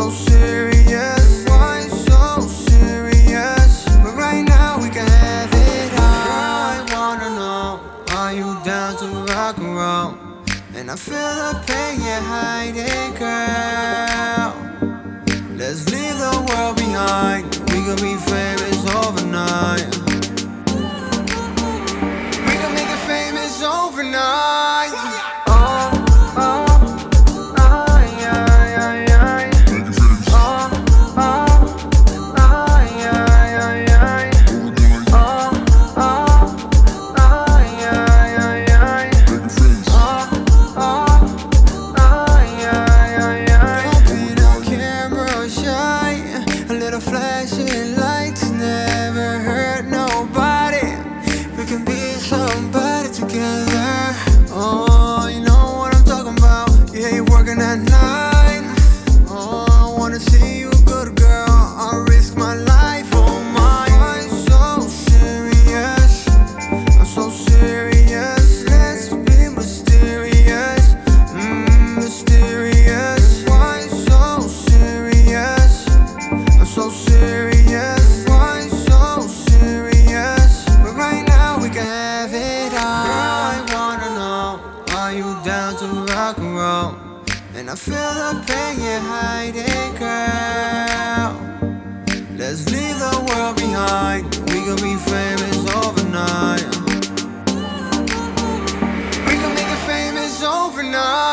so serious. Why so serious? But right now we can have it all. I wanna know, are you down to rock and roll? And I feel the pain you're hiding, girl. Let's leave the world behind. We could be famous flashing lights never hurt nobody. We can be somebody together. Girl, I wanna know, are you down to rock and roll? And I feel the pain you're hiding, girl. Let's leave the world behind. We can be famous overnight. We can make it famous overnight.